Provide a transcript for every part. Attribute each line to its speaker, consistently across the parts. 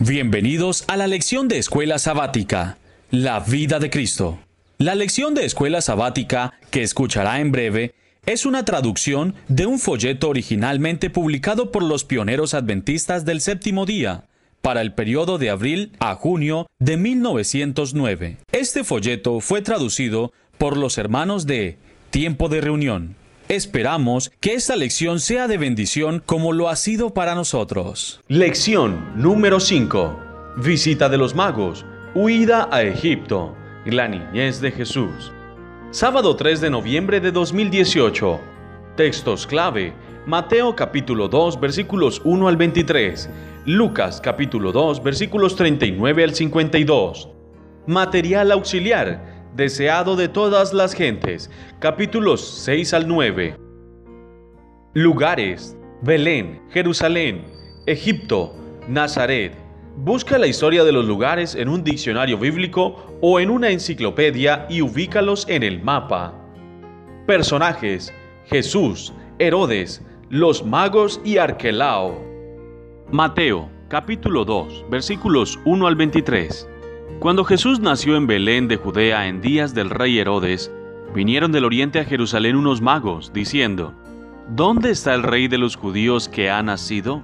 Speaker 1: Bienvenidos a la lección de Escuela Sabática, La vida de Cristo. La lección de Escuela Sabática, que escuchará en breve, es una traducción de un folleto originalmente publicado por los pioneros adventistas del séptimo día, para el periodo de abril a junio de 1909. Este folleto fue traducido por los hermanos de Tiempo de Reunión. Esperamos que esta lección sea de bendición como lo ha sido para nosotros.
Speaker 2: Lección número 5. Visita de los magos. Huida a Egipto. La niñez de Jesús. Sábado 3 de noviembre de 2018. Textos clave. Mateo capítulo 2 versículos 1 al 23. Lucas capítulo 2 versículos 39 al 52. Material auxiliar deseado de todas las gentes. Capítulos 6 al 9. Lugares. Belén, Jerusalén, Egipto, Nazaret. Busca la historia de los lugares en un diccionario bíblico o en una enciclopedia y ubícalos en el mapa. Personajes. Jesús, Herodes, los magos y Arquelao. Mateo, capítulo 2, versículos 1 al 23. Cuando Jesús nació en Belén de Judea en días del rey Herodes, vinieron del oriente a Jerusalén unos magos, diciendo, ¿Dónde está el rey de los judíos que ha nacido?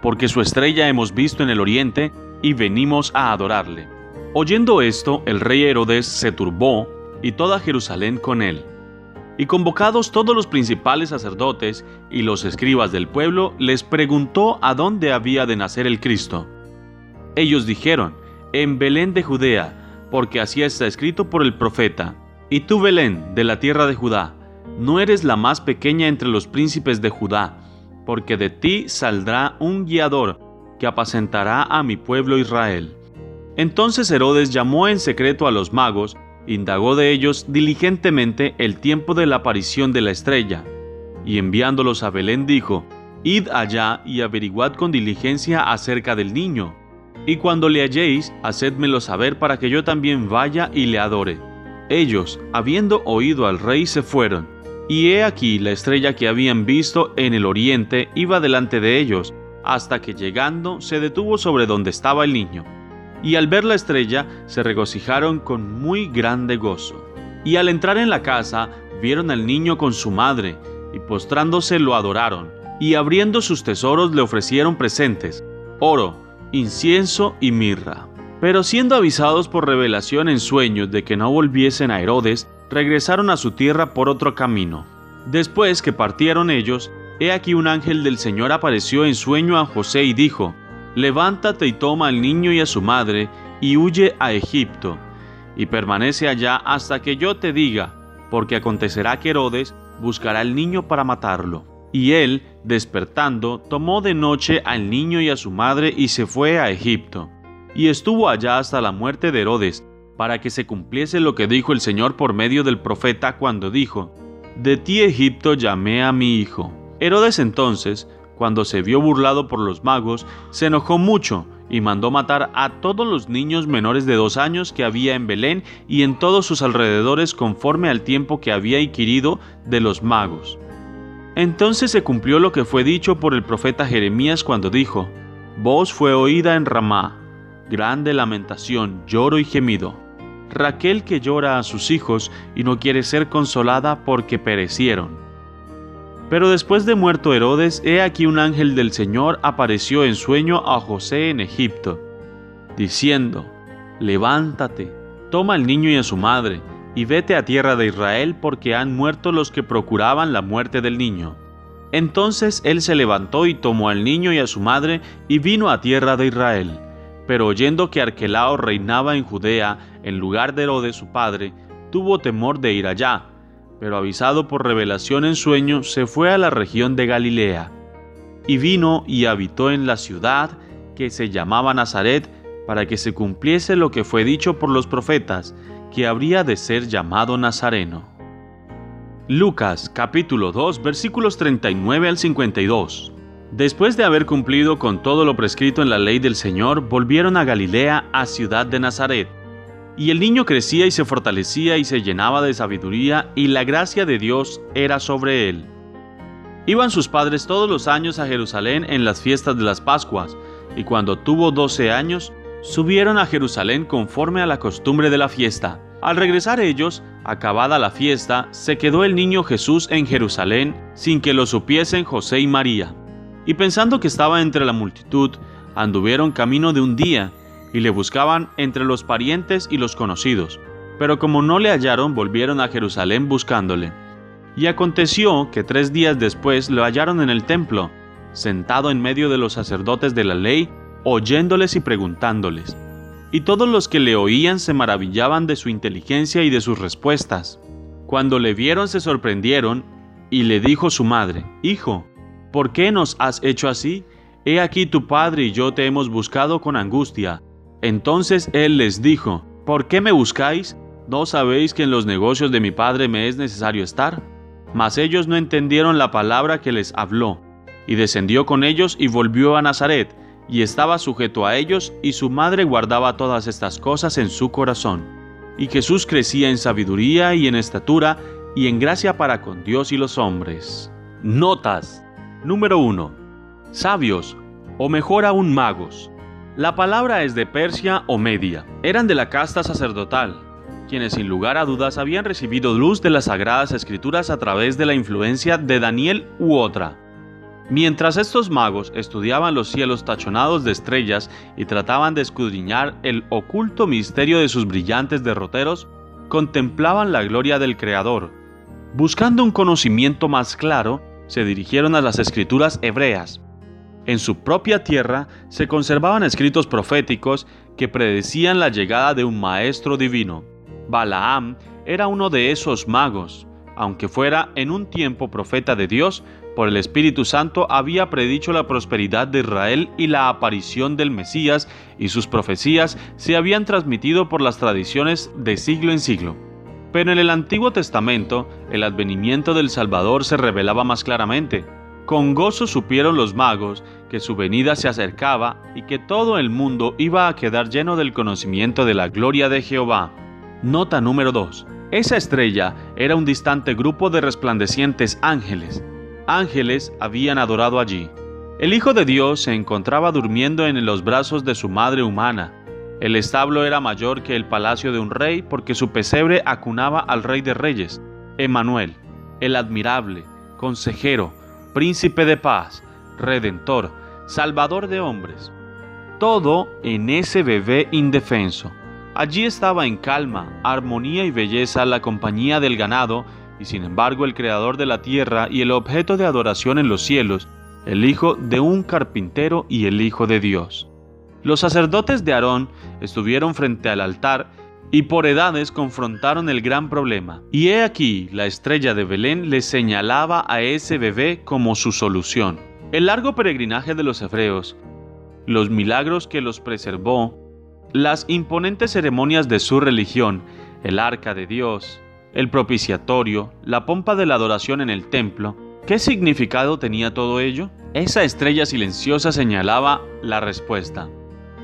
Speaker 2: Porque su estrella hemos visto en el oriente y venimos a adorarle. Oyendo esto, el rey Herodes se turbó y toda Jerusalén con él. Y convocados todos los principales sacerdotes y los escribas del pueblo, les preguntó a dónde había de nacer el Cristo. Ellos dijeron, en Belén de Judea, porque así está escrito por el profeta. Y tú, Belén, de la tierra de Judá, no eres la más pequeña entre los príncipes de Judá, porque de ti saldrá un guiador que apacentará a mi pueblo Israel. Entonces Herodes llamó en secreto a los magos, indagó de ellos diligentemente el tiempo de la aparición de la estrella, y enviándolos a Belén dijo, Id allá y averiguad con diligencia acerca del niño y cuando le halléis, hacedmelo saber para que yo también vaya y le adore. Ellos, habiendo oído al rey, se fueron. Y he aquí la estrella que habían visto en el oriente iba delante de ellos, hasta que llegando se detuvo sobre donde estaba el niño. Y al ver la estrella se regocijaron con muy grande gozo. Y al entrar en la casa vieron al niño con su madre, y postrándose lo adoraron, y abriendo sus tesoros le ofrecieron presentes, oro, incienso y mirra. Pero siendo avisados por revelación en sueños de que no volviesen a Herodes, regresaron a su tierra por otro camino. Después que partieron ellos, he aquí un ángel del Señor apareció en sueño a José y dijo, Levántate y toma al niño y a su madre, y huye a Egipto, y permanece allá hasta que yo te diga, porque acontecerá que Herodes buscará al niño para matarlo. Y él, despertando, tomó de noche al niño y a su madre y se fue a Egipto. Y estuvo allá hasta la muerte de Herodes, para que se cumpliese lo que dijo el Señor por medio del profeta cuando dijo, De ti Egipto llamé a mi hijo. Herodes entonces, cuando se vio burlado por los magos, se enojó mucho y mandó matar a todos los niños menores de dos años que había en Belén y en todos sus alrededores conforme al tiempo que había inquirido de los magos. Entonces se cumplió lo que fue dicho por el profeta Jeremías cuando dijo, Voz fue oída en Ramá, grande lamentación, lloro y gemido. Raquel que llora a sus hijos y no quiere ser consolada porque perecieron. Pero después de muerto Herodes, he aquí un ángel del Señor apareció en sueño a José en Egipto, diciendo, Levántate, toma al niño y a su madre, y vete a tierra de Israel porque han muerto los que procuraban la muerte del niño. Entonces él se levantó y tomó al niño y a su madre y vino a tierra de Israel. Pero oyendo que Arquelao reinaba en Judea en lugar de Herodes su padre, tuvo temor de ir allá, pero avisado por revelación en sueño, se fue a la región de Galilea. Y vino y habitó en la ciudad que se llamaba Nazaret, para que se cumpliese lo que fue dicho por los profetas, que habría de ser llamado Nazareno. Lucas capítulo 2 versículos 39 al 52. Después de haber cumplido con todo lo prescrito en la ley del Señor, volvieron a Galilea, a ciudad de Nazaret. Y el niño crecía y se fortalecía y se llenaba de sabiduría, y la gracia de Dios era sobre él. Iban sus padres todos los años a Jerusalén en las fiestas de las Pascuas, y cuando tuvo doce años, subieron a Jerusalén conforme a la costumbre de la fiesta. Al regresar ellos, acabada la fiesta, se quedó el niño Jesús en Jerusalén sin que lo supiesen José y María. Y pensando que estaba entre la multitud, anduvieron camino de un día y le buscaban entre los parientes y los conocidos. Pero como no le hallaron, volvieron a Jerusalén buscándole. Y aconteció que tres días después lo hallaron en el templo, sentado en medio de los sacerdotes de la ley, oyéndoles y preguntándoles. Y todos los que le oían se maravillaban de su inteligencia y de sus respuestas. Cuando le vieron se sorprendieron, y le dijo su madre, Hijo, ¿por qué nos has hecho así? He aquí tu padre y yo te hemos buscado con angustia. Entonces él les dijo, ¿por qué me buscáis? ¿No sabéis que en los negocios de mi padre me es necesario estar? Mas ellos no entendieron la palabra que les habló. Y descendió con ellos y volvió a Nazaret, y estaba sujeto a ellos, y su madre guardaba todas estas cosas en su corazón. Y Jesús crecía en sabiduría y en estatura, y en gracia para con Dios y los hombres. Notas. Número 1. Sabios, o mejor aún magos. La palabra es de Persia o Media. Eran de la casta sacerdotal, quienes sin lugar a dudas habían recibido luz de las sagradas escrituras a través de la influencia de Daniel u otra. Mientras estos magos estudiaban los cielos tachonados de estrellas y trataban de escudriñar el oculto misterio de sus brillantes derroteros, contemplaban la gloria del Creador. Buscando un conocimiento más claro, se dirigieron a las escrituras hebreas. En su propia tierra se conservaban escritos proféticos que predecían la llegada de un maestro divino. Balaam era uno de esos magos, aunque fuera en un tiempo profeta de Dios, por el Espíritu Santo había predicho la prosperidad de Israel y la aparición del Mesías, y sus profecías se habían transmitido por las tradiciones de siglo en siglo. Pero en el Antiguo Testamento, el advenimiento del Salvador se revelaba más claramente. Con gozo supieron los magos que su venida se acercaba y que todo el mundo iba a quedar lleno del conocimiento de la gloria de Jehová. Nota número 2. Esa estrella era un distante grupo de resplandecientes ángeles. Ángeles habían adorado allí. El Hijo de Dios se encontraba durmiendo en los brazos de su madre humana. El establo era mayor que el palacio de un rey porque su pesebre acunaba al Rey de Reyes, Emanuel, el admirable, consejero, príncipe de paz, redentor, salvador de hombres. Todo en ese bebé indefenso. Allí estaba en calma, armonía y belleza la compañía del ganado, y sin embargo el creador de la tierra y el objeto de adoración en los cielos, el hijo de un carpintero y el hijo de Dios. Los sacerdotes de Aarón estuvieron frente al altar y por edades confrontaron el gran problema. Y he aquí, la estrella de Belén les señalaba a ese bebé como su solución. El largo peregrinaje de los hebreos, los milagros que los preservó, las imponentes ceremonias de su religión, el arca de Dios, el propiciatorio, la pompa de la adoración en el templo, ¿qué significado tenía todo ello? Esa estrella silenciosa señalaba la respuesta.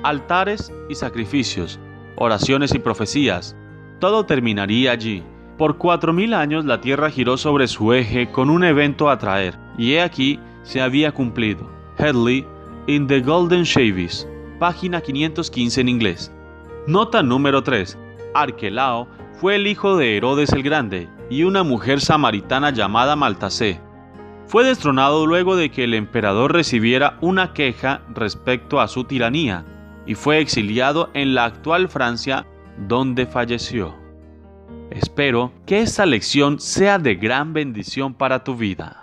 Speaker 2: Altares y sacrificios, oraciones y profecías, todo terminaría allí. Por cuatro mil años la tierra giró sobre su eje con un evento a traer, y he aquí se había cumplido. Headley in the Golden Shavis página 515 en inglés. Nota número 3. Arquelao fue el hijo de Herodes el Grande y una mujer samaritana llamada Maltasé. Fue destronado luego de que el emperador recibiera una queja respecto a su tiranía y fue exiliado en la actual Francia donde falleció. Espero que esta lección sea de gran bendición para tu vida.